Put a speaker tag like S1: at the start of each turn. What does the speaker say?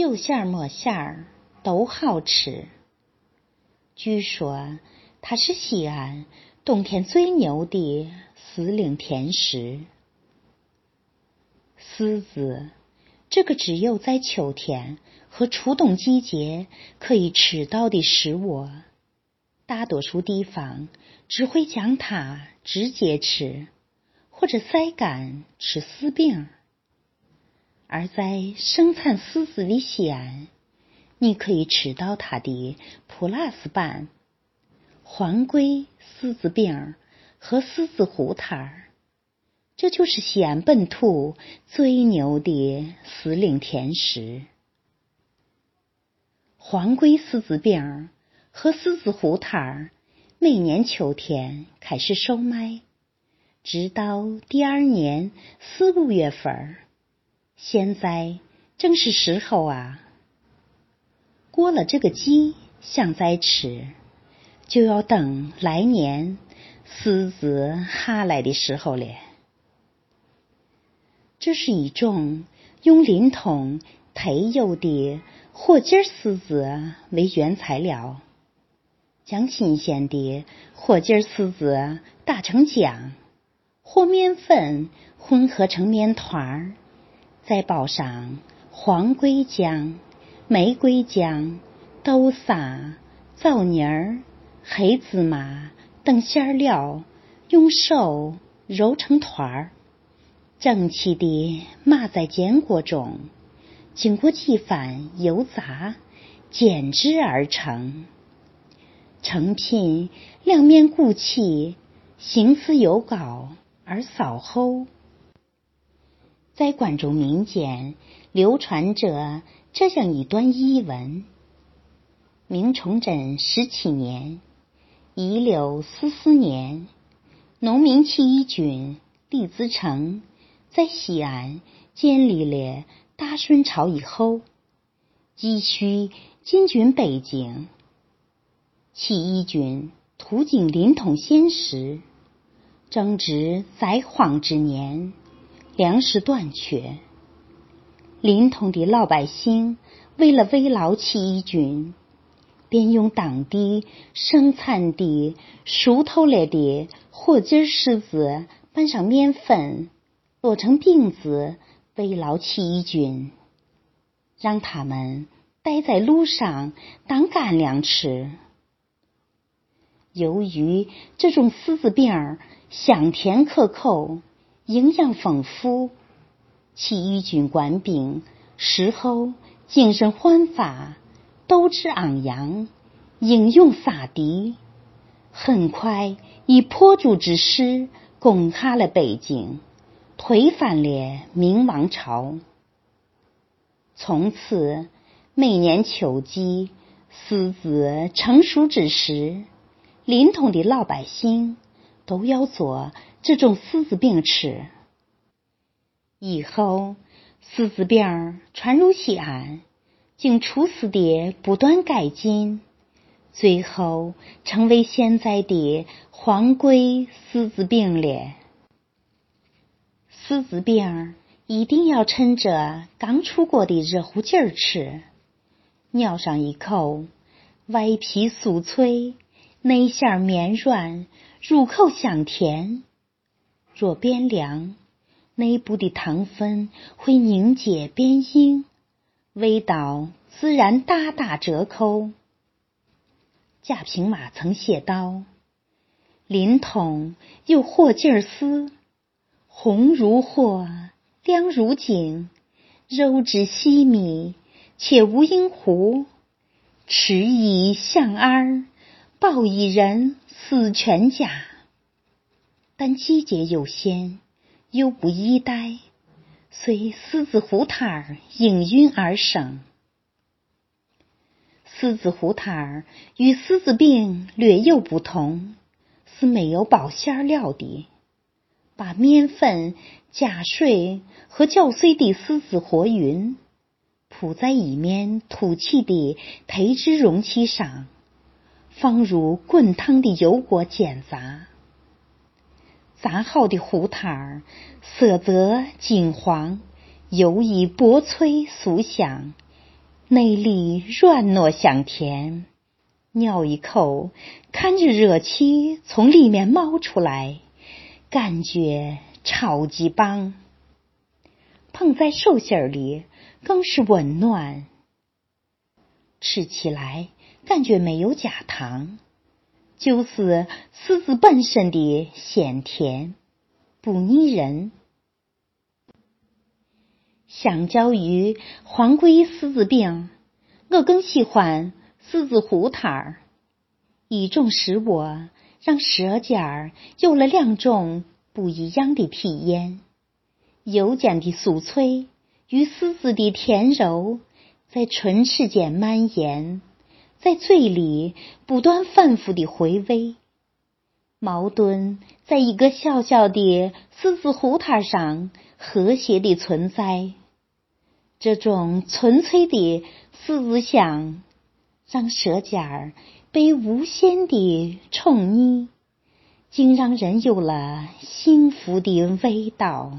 S1: 有馅儿、馍馅儿都好吃。据说它是西安冬天最牛的时令甜食。狮子，这个只有在秋天和初冬季节可以吃到的食物，大多数地方只会将它直接吃，或者晒干吃柿饼。而在生产狮子的西安，你可以吃到它的 Plus 版黄龟狮子饼和狮子胡摊儿。这就是西安本土最牛的时令甜食——黄龟狮子饼和狮子胡摊儿。每年秋天开始售卖，直到第二年四五月份。现在正是时候啊！过了这个季，想再吃，就要等来年狮子下来的时候了。这是一种用临潼特有的火鸡柿子为原材料，将新鲜的火鸡柿子打成浆，和面粉混合成面团儿，再包上黄桂浆、玫瑰浆、豆沙、枣泥儿、黑芝麻等馅料，用手揉成团儿。整齐地码在煎锅中，经过几番油炸，煎制而成。成品两面鼓起，形似油糕而稍厚。在关中民间流传着这样一段译文：明崇祯十七年（一六四四年），农民起义军李自成。在西安建立了大顺朝以后，急需进军北京。起义军途经临潼县时，正值灾荒之年，粮食短缺。临潼的老百姓为了慰劳起义军，便用当地生产的熟透了的火鸡柿子拌上面粉。做成饼子慰劳起义军，让他们待在路上当干粮吃。由于这种柿子饼香甜可口，营养丰富，起义军官兵食后精神焕发，斗志昂扬，英勇杀敌，很快以破竹之势攻下了北京。推翻了明王朝。从此，每年秋季柿子成熟之时，临潼的老百姓都要做这种柿子饼吃。以后，柿子饼传入西安，经厨师的不断改进，最后成为现在的黄龟柿子饼了。柿子饼一定要趁着刚出锅的热乎劲儿吃，咬上一口，外皮酥脆，内馅绵软，入口香甜。若边凉，内部的糖分会凝结变硬，味道自然大打折扣。贾平马曾写道：“临潼有火鸡儿丝。”红如火，亮如金，肉质细密，且无硬糊，吃一享二，饱一人，死全家。但季节有限，又不易待，随狮子胡摊儿应运而生。狮子胡摊儿与狮子饼略有不同，是没有保鲜料的。把面粉假水和搅碎的狮子和匀，铺在一面吐气的培植容器上，放入滚烫的油锅煎炸。炸好的糊摊儿色泽金黄，油意薄脆酥香，内里软糯香甜，咬一口，看着热气从里面冒出来，感觉超级棒。捧在手心里更是温暖，吃起来感觉没有加糖，就是柿子本身的鲜甜，不腻人。相较于黄桂柿子饼，我更喜欢柿子糊摊儿。一种食物让舌尖儿有了两种不一样的体验：油煎的酥脆与柿子的甜柔在唇齿间蔓延，在嘴里不断反复的回味。矛盾在一个小小的狮子糊摊上和谐的存在。这种纯粹的柿子香，让舌尖儿被无限的宠溺，竟让人有了幸福的味道。